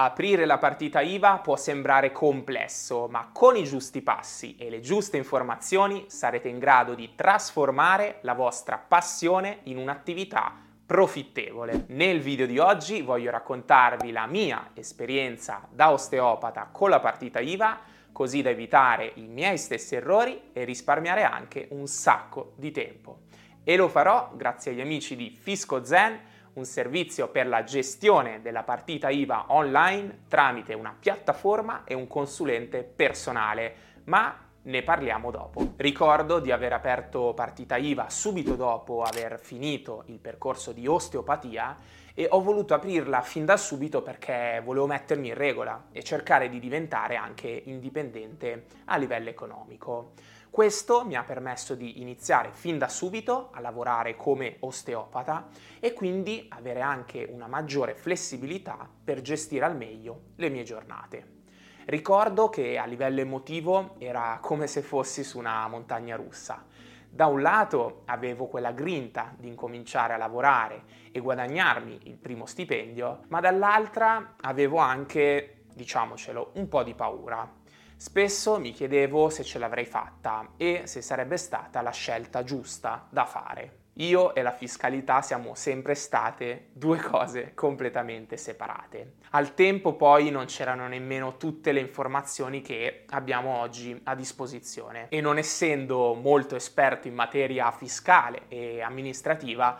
Aprire la partita IVA può sembrare complesso, ma con i giusti passi e le giuste informazioni sarete in grado di trasformare la vostra passione in un'attività profittevole. Nel video di oggi voglio raccontarvi la mia esperienza da osteopata con la partita IVA, così da evitare i miei stessi errori e risparmiare anche un sacco di tempo. E lo farò grazie agli amici di Fisco Zen un servizio per la gestione della partita IVA online tramite una piattaforma e un consulente personale, ma ne parliamo dopo. Ricordo di aver aperto partita IVA subito dopo aver finito il percorso di osteopatia e ho voluto aprirla fin da subito perché volevo mettermi in regola e cercare di diventare anche indipendente a livello economico. Questo mi ha permesso di iniziare fin da subito a lavorare come osteopata e quindi avere anche una maggiore flessibilità per gestire al meglio le mie giornate. Ricordo che a livello emotivo era come se fossi su una montagna russa. Da un lato avevo quella grinta di incominciare a lavorare e guadagnarmi il primo stipendio, ma dall'altra avevo anche, diciamocelo, un po' di paura Spesso mi chiedevo se ce l'avrei fatta e se sarebbe stata la scelta giusta da fare. Io e la fiscalità siamo sempre state due cose completamente separate. Al tempo poi non c'erano nemmeno tutte le informazioni che abbiamo oggi a disposizione e non essendo molto esperto in materia fiscale e amministrativa,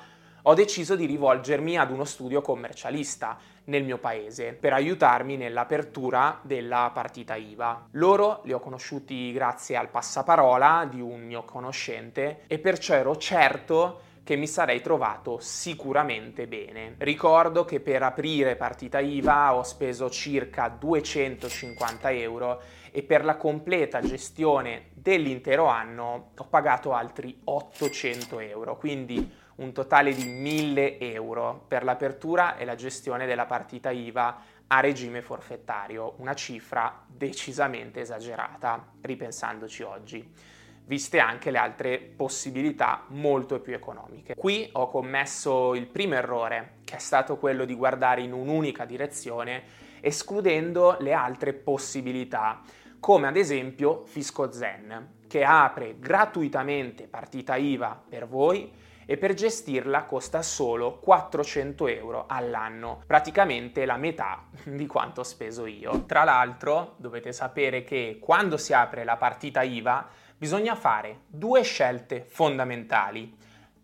ho deciso di rivolgermi ad uno studio commercialista nel mio paese per aiutarmi nell'apertura della partita IVA. Loro li ho conosciuti grazie al passaparola di un mio conoscente e perciò ero certo che mi sarei trovato sicuramente bene. Ricordo che per aprire partita IVA ho speso circa 250 euro e per la completa gestione dell'intero anno ho pagato altri 800 euro, quindi un totale di 1000 euro per l'apertura e la gestione della partita IVA a regime forfettario, una cifra decisamente esagerata, ripensandoci oggi, viste anche le altre possibilità molto più economiche. Qui ho commesso il primo errore, che è stato quello di guardare in un'unica direzione, escludendo le altre possibilità, come ad esempio Fisco Zen, che apre gratuitamente partita IVA per voi e per gestirla costa solo 400 euro all'anno, praticamente la metà di quanto ho speso io. Tra l'altro dovete sapere che quando si apre la partita IVA bisogna fare due scelte fondamentali.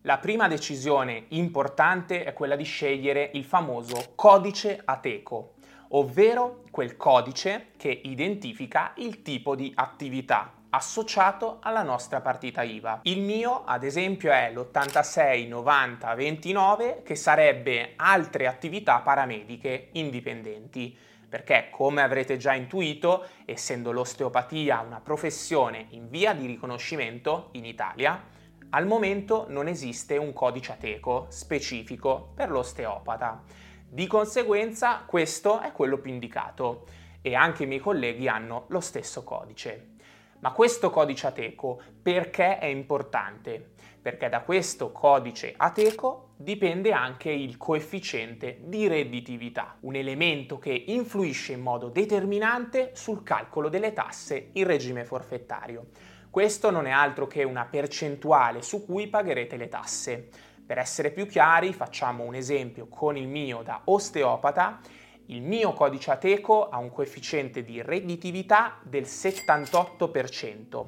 La prima decisione importante è quella di scegliere il famoso codice ATECO, ovvero quel codice che identifica il tipo di attività associato alla nostra partita IVA. Il mio, ad esempio, è l'869029 che sarebbe altre attività paramediche indipendenti perché come avrete già intuito, essendo l'osteopatia una professione in via di riconoscimento in Italia, al momento non esiste un codice ateco specifico per l'osteopata. Di conseguenza questo è quello più indicato e anche i miei colleghi hanno lo stesso codice. Ma questo codice ateco perché è importante? Perché da questo codice ateco dipende anche il coefficiente di redditività, un elemento che influisce in modo determinante sul calcolo delle tasse in regime forfettario. Questo non è altro che una percentuale su cui pagherete le tasse. Per essere più chiari, facciamo un esempio con il mio da osteopata il mio codice Ateco ha un coefficiente di redditività del 78%.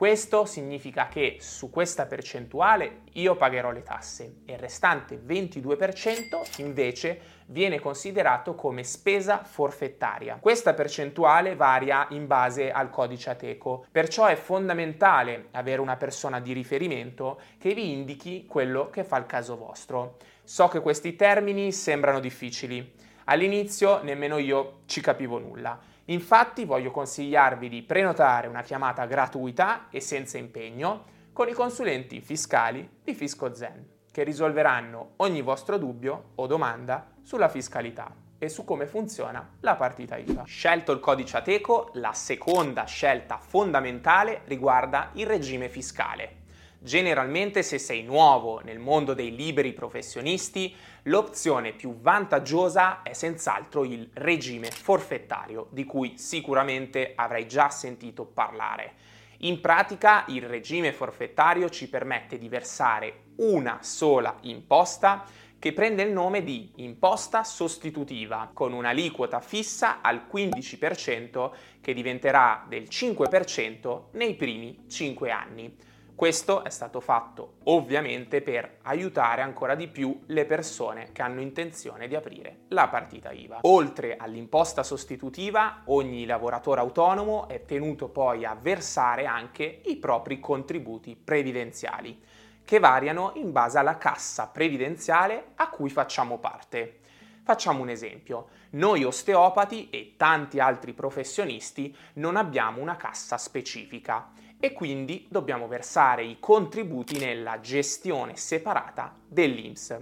Questo significa che su questa percentuale io pagherò le tasse e il restante 22% invece viene considerato come spesa forfettaria. Questa percentuale varia in base al codice Ateco, perciò è fondamentale avere una persona di riferimento che vi indichi quello che fa il caso vostro. So che questi termini sembrano difficili, All'inizio nemmeno io ci capivo nulla. Infatti voglio consigliarvi di prenotare una chiamata gratuita e senza impegno con i consulenti fiscali di Fisco Zen, che risolveranno ogni vostro dubbio o domanda sulla fiscalità e su come funziona la partita IVA. Scelto il codice Ateco, la seconda scelta fondamentale riguarda il regime fiscale. Generalmente se sei nuovo nel mondo dei liberi professionisti, l'opzione più vantaggiosa è senz'altro il regime forfettario, di cui sicuramente avrai già sentito parlare. In pratica il regime forfettario ci permette di versare una sola imposta che prende il nome di imposta sostitutiva, con un'aliquota fissa al 15% che diventerà del 5% nei primi 5 anni. Questo è stato fatto ovviamente per aiutare ancora di più le persone che hanno intenzione di aprire la partita IVA. Oltre all'imposta sostitutiva, ogni lavoratore autonomo è tenuto poi a versare anche i propri contributi previdenziali che variano in base alla cassa previdenziale a cui facciamo parte. Facciamo un esempio. Noi osteopati e tanti altri professionisti non abbiamo una cassa specifica e quindi dobbiamo versare i contributi nella gestione separata dell'INPS,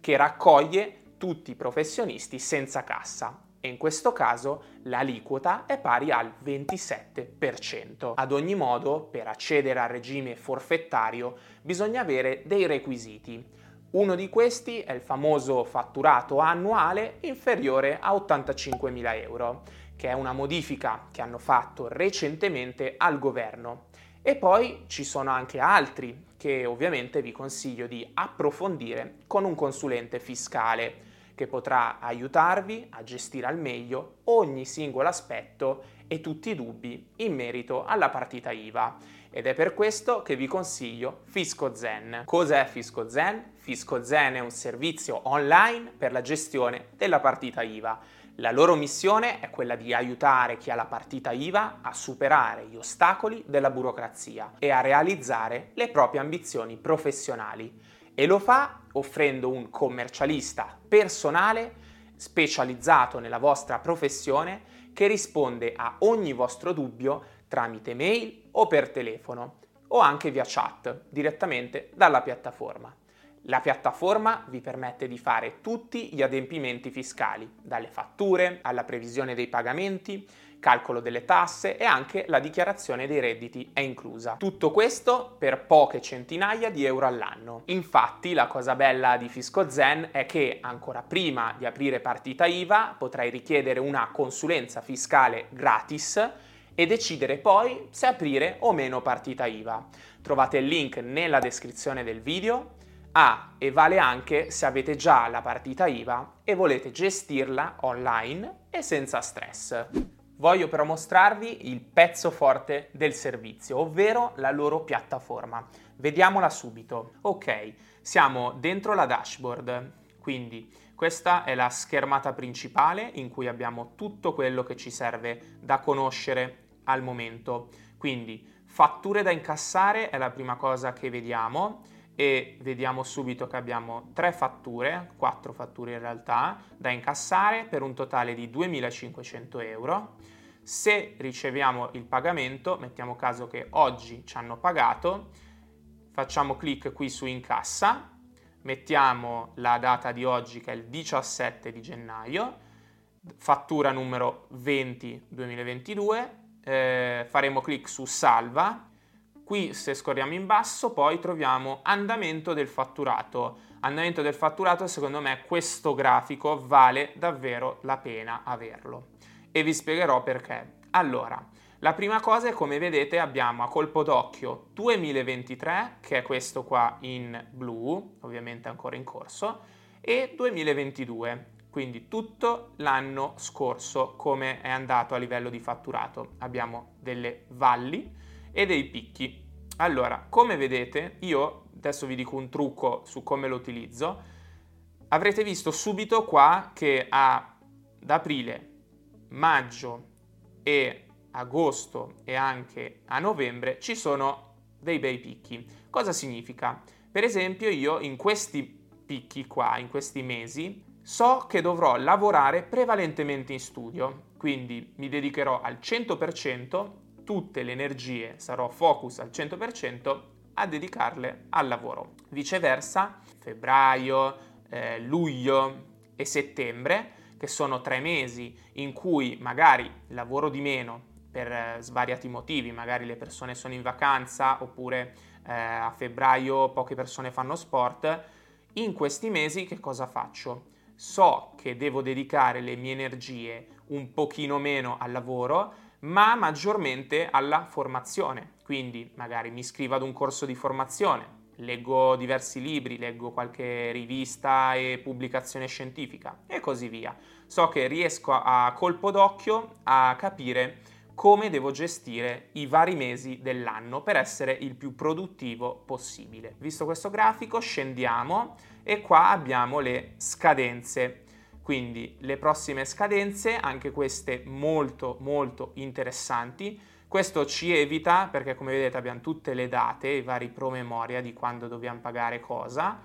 che raccoglie tutti i professionisti senza cassa e in questo caso l'aliquota è pari al 27%. Ad ogni modo, per accedere al regime forfettario bisogna avere dei requisiti. Uno di questi è il famoso fatturato annuale inferiore a 85.000 euro, che è una modifica che hanno fatto recentemente al governo. E poi ci sono anche altri che ovviamente vi consiglio di approfondire con un consulente fiscale che potrà aiutarvi a gestire al meglio ogni singolo aspetto e tutti i dubbi in merito alla partita IVA. Ed è per questo che vi consiglio Fisco Zen. Cos'è Fisco Zen? Fisco Zen è un servizio online per la gestione della partita IVA. La loro missione è quella di aiutare chi ha la partita IVA a superare gli ostacoli della burocrazia e a realizzare le proprie ambizioni professionali e lo fa offrendo un commercialista personale specializzato nella vostra professione che risponde a ogni vostro dubbio tramite mail o per telefono o anche via chat direttamente dalla piattaforma. La piattaforma vi permette di fare tutti gli adempimenti fiscali, dalle fatture alla previsione dei pagamenti, calcolo delle tasse e anche la dichiarazione dei redditi è inclusa. Tutto questo per poche centinaia di euro all'anno. Infatti la cosa bella di Fisco Zen è che ancora prima di aprire partita IVA potrai richiedere una consulenza fiscale gratis e decidere poi se aprire o meno partita IVA. Trovate il link nella descrizione del video. Ah, e vale anche se avete già la partita IVA e volete gestirla online e senza stress voglio però mostrarvi il pezzo forte del servizio, ovvero la loro piattaforma. Vediamola subito. Ok, siamo dentro la dashboard, quindi questa è la schermata principale in cui abbiamo tutto quello che ci serve da conoscere al momento. Quindi fatture da incassare è la prima cosa che vediamo e vediamo subito che abbiamo tre fatture, quattro fatture in realtà, da incassare per un totale di 2.500 euro. Se riceviamo il pagamento, mettiamo caso che oggi ci hanno pagato, facciamo clic qui su incassa, mettiamo la data di oggi che è il 17 di gennaio, fattura numero 20 2022, eh, faremo clic su salva Qui se scorriamo in basso poi troviamo andamento del fatturato. Andamento del fatturato secondo me questo grafico vale davvero la pena averlo e vi spiegherò perché. Allora, la prima cosa è come vedete abbiamo a colpo d'occhio 2023 che è questo qua in blu, ovviamente ancora in corso, e 2022, quindi tutto l'anno scorso come è andato a livello di fatturato. Abbiamo delle valli e dei picchi. Allora, come vedete, io adesso vi dico un trucco su come lo utilizzo. Avrete visto subito qua che ad aprile, maggio e agosto e anche a novembre ci sono dei bei picchi. Cosa significa? Per esempio, io in questi picchi qua, in questi mesi, so che dovrò lavorare prevalentemente in studio, quindi mi dedicherò al 100% tutte le energie, sarò focus al 100% a dedicarle al lavoro. Viceversa, febbraio, eh, luglio e settembre, che sono tre mesi in cui magari lavoro di meno per eh, svariati motivi, magari le persone sono in vacanza oppure eh, a febbraio poche persone fanno sport, in questi mesi che cosa faccio? So che devo dedicare le mie energie un pochino meno al lavoro, ma maggiormente alla formazione. Quindi magari mi iscrivo ad un corso di formazione, leggo diversi libri, leggo qualche rivista e pubblicazione scientifica e così via. So che riesco a, a colpo d'occhio a capire come devo gestire i vari mesi dell'anno per essere il più produttivo possibile. Visto questo grafico, scendiamo e qua abbiamo le scadenze. Quindi le prossime scadenze, anche queste molto molto interessanti. Questo ci evita, perché come vedete abbiamo tutte le date, i vari promemoria di quando dobbiamo pagare cosa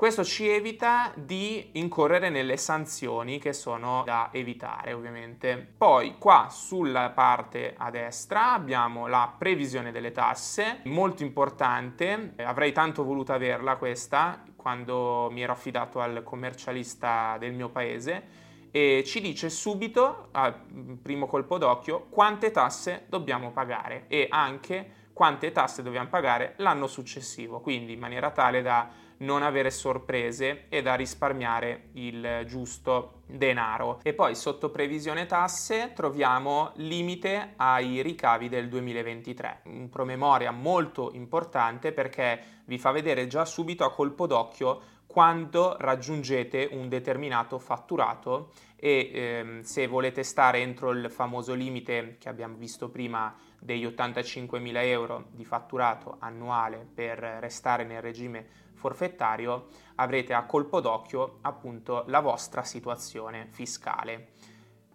questo ci evita di incorrere nelle sanzioni che sono da evitare ovviamente. Poi qua sulla parte a destra abbiamo la previsione delle tasse, molto importante, avrei tanto voluto averla questa quando mi ero affidato al commercialista del mio paese e ci dice subito, a primo colpo d'occhio, quante tasse dobbiamo pagare e anche quante tasse dobbiamo pagare l'anno successivo, quindi in maniera tale da non avere sorprese e da risparmiare il giusto denaro. E poi sotto previsione tasse troviamo limite ai ricavi del 2023, un promemoria molto importante perché vi fa vedere già subito a colpo d'occhio quando raggiungete un determinato fatturato e ehm, se volete stare entro il famoso limite che abbiamo visto prima degli 85.000 euro di fatturato annuale per restare nel regime forfettario avrete a colpo d'occhio appunto la vostra situazione fiscale.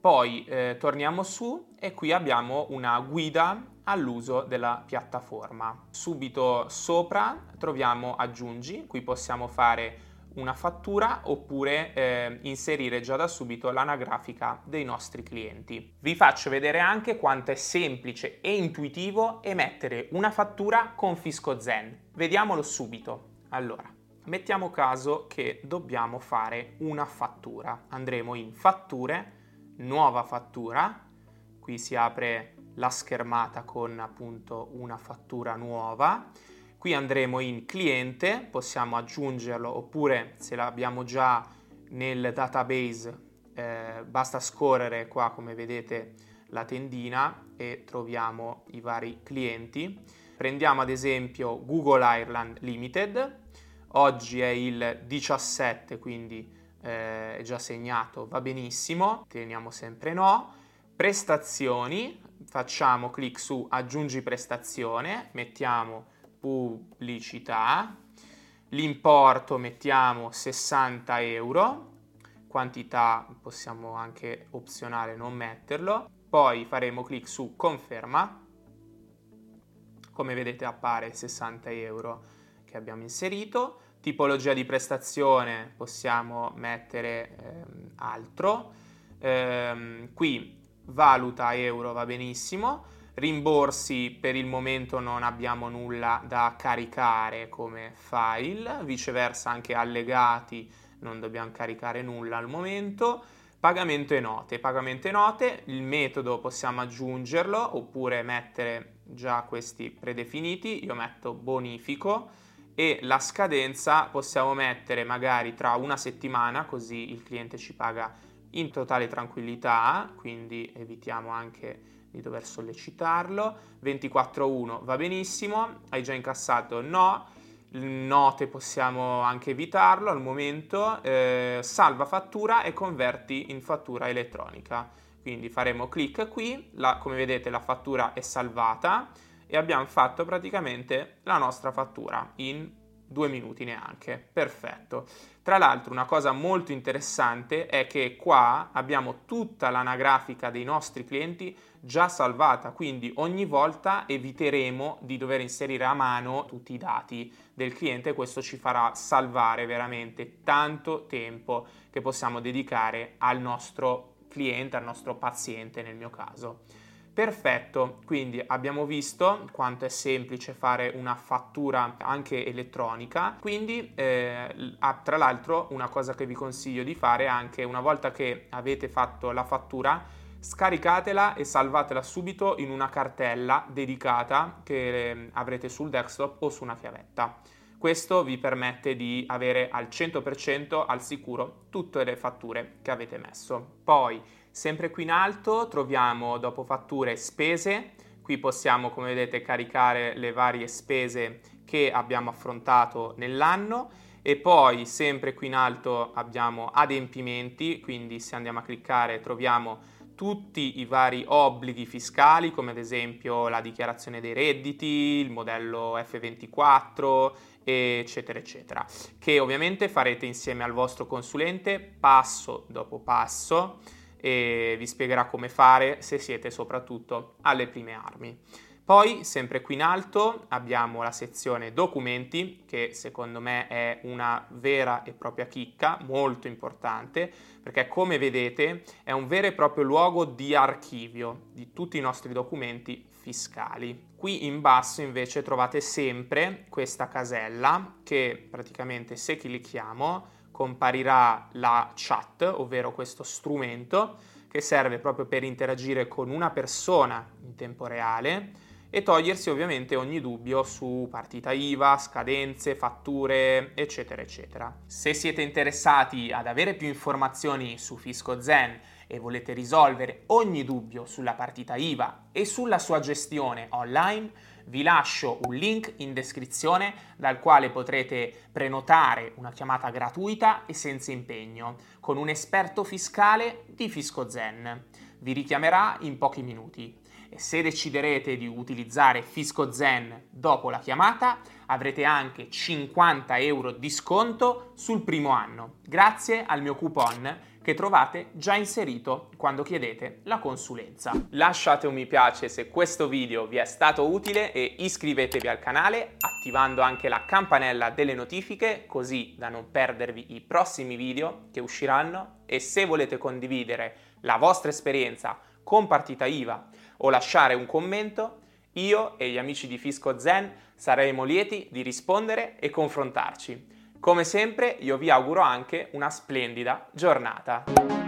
Poi eh, torniamo su e qui abbiamo una guida all'uso della piattaforma. Subito sopra troviamo aggiungi, qui possiamo fare una fattura oppure eh, inserire già da subito l'anagrafica dei nostri clienti. Vi faccio vedere anche quanto è semplice e intuitivo emettere una fattura con Fisco Zen. Vediamolo subito. Allora, mettiamo caso che dobbiamo fare una fattura. Andremo in fatture, nuova fattura, qui si apre la schermata con appunto una fattura nuova. Qui andremo in cliente, possiamo aggiungerlo oppure se l'abbiamo già nel database eh, basta scorrere qua come vedete la tendina e troviamo i vari clienti. Prendiamo ad esempio Google Ireland Limited, oggi è il 17 quindi eh, è già segnato, va benissimo, teniamo sempre no. Prestazioni, facciamo clic su aggiungi prestazione, mettiamo pubblicità, l'importo mettiamo 60 euro, quantità possiamo anche opzionale non metterlo, poi faremo clic su conferma, come vedete appare 60 euro che abbiamo inserito, tipologia di prestazione possiamo mettere ehm, altro, ehm, qui valuta euro va benissimo, rimborsi per il momento non abbiamo nulla da caricare come file, viceversa anche allegati non dobbiamo caricare nulla al momento. Pagamento e note, pagamento e note, il metodo possiamo aggiungerlo oppure mettere già questi predefiniti, io metto bonifico e la scadenza possiamo mettere magari tra una settimana così il cliente ci paga in totale tranquillità, quindi evitiamo anche di dover sollecitarlo. 24.1 va benissimo, hai già incassato? No. Note possiamo anche evitarlo al momento. Eh, salva fattura e converti in fattura elettronica. Quindi faremo clic qui, la, come vedete la fattura è salvata e abbiamo fatto praticamente la nostra fattura in due minuti neanche. Perfetto. Tra l'altro una cosa molto interessante è che qua abbiamo tutta l'anagrafica dei nostri clienti già salvata, quindi ogni volta eviteremo di dover inserire a mano tutti i dati del cliente questo ci farà salvare veramente tanto tempo che possiamo dedicare al nostro cliente, al nostro paziente nel mio caso. Perfetto, quindi abbiamo visto quanto è semplice fare una fattura anche elettronica, quindi eh, tra l'altro una cosa che vi consiglio di fare anche una volta che avete fatto la fattura scaricatela e salvatela subito in una cartella dedicata che ehm, avrete sul desktop o su una chiavetta. Questo vi permette di avere al 100% al sicuro tutte le fatture che avete messo. Poi, sempre qui in alto, troviamo dopo fatture spese. Qui possiamo, come vedete, caricare le varie spese che abbiamo affrontato nell'anno. E poi sempre qui in alto abbiamo adempimenti, quindi se andiamo a cliccare troviamo tutti i vari obblighi fiscali, come ad esempio la dichiarazione dei redditi, il modello F24, eccetera, eccetera, che ovviamente farete insieme al vostro consulente passo dopo passo e vi spiegherà come fare se siete soprattutto alle prime armi. Poi, sempre qui in alto, abbiamo la sezione documenti, che secondo me è una vera e propria chicca, molto importante, perché come vedete è un vero e proprio luogo di archivio di tutti i nostri documenti fiscali. Qui in basso invece trovate sempre questa casella che praticamente se clicchiamo comparirà la chat, ovvero questo strumento che serve proprio per interagire con una persona in tempo reale e togliersi ovviamente ogni dubbio su partita IVA, scadenze, fatture, eccetera, eccetera. Se siete interessati ad avere più informazioni su Fisco Zen e volete risolvere ogni dubbio sulla partita IVA e sulla sua gestione online, vi lascio un link in descrizione dal quale potrete prenotare una chiamata gratuita e senza impegno con un esperto fiscale di Fisco Zen. Vi richiamerà in pochi minuti se deciderete di utilizzare Fisco Zen dopo la chiamata avrete anche 50 euro di sconto sul primo anno grazie al mio coupon che trovate già inserito quando chiedete la consulenza. Lasciate un mi piace se questo video vi è stato utile e iscrivetevi al canale attivando anche la campanella delle notifiche così da non perdervi i prossimi video che usciranno e se volete condividere la vostra esperienza con partita IVA o lasciare un commento, io e gli amici di Fisco Zen saremo lieti di rispondere e confrontarci. Come sempre io vi auguro anche una splendida giornata.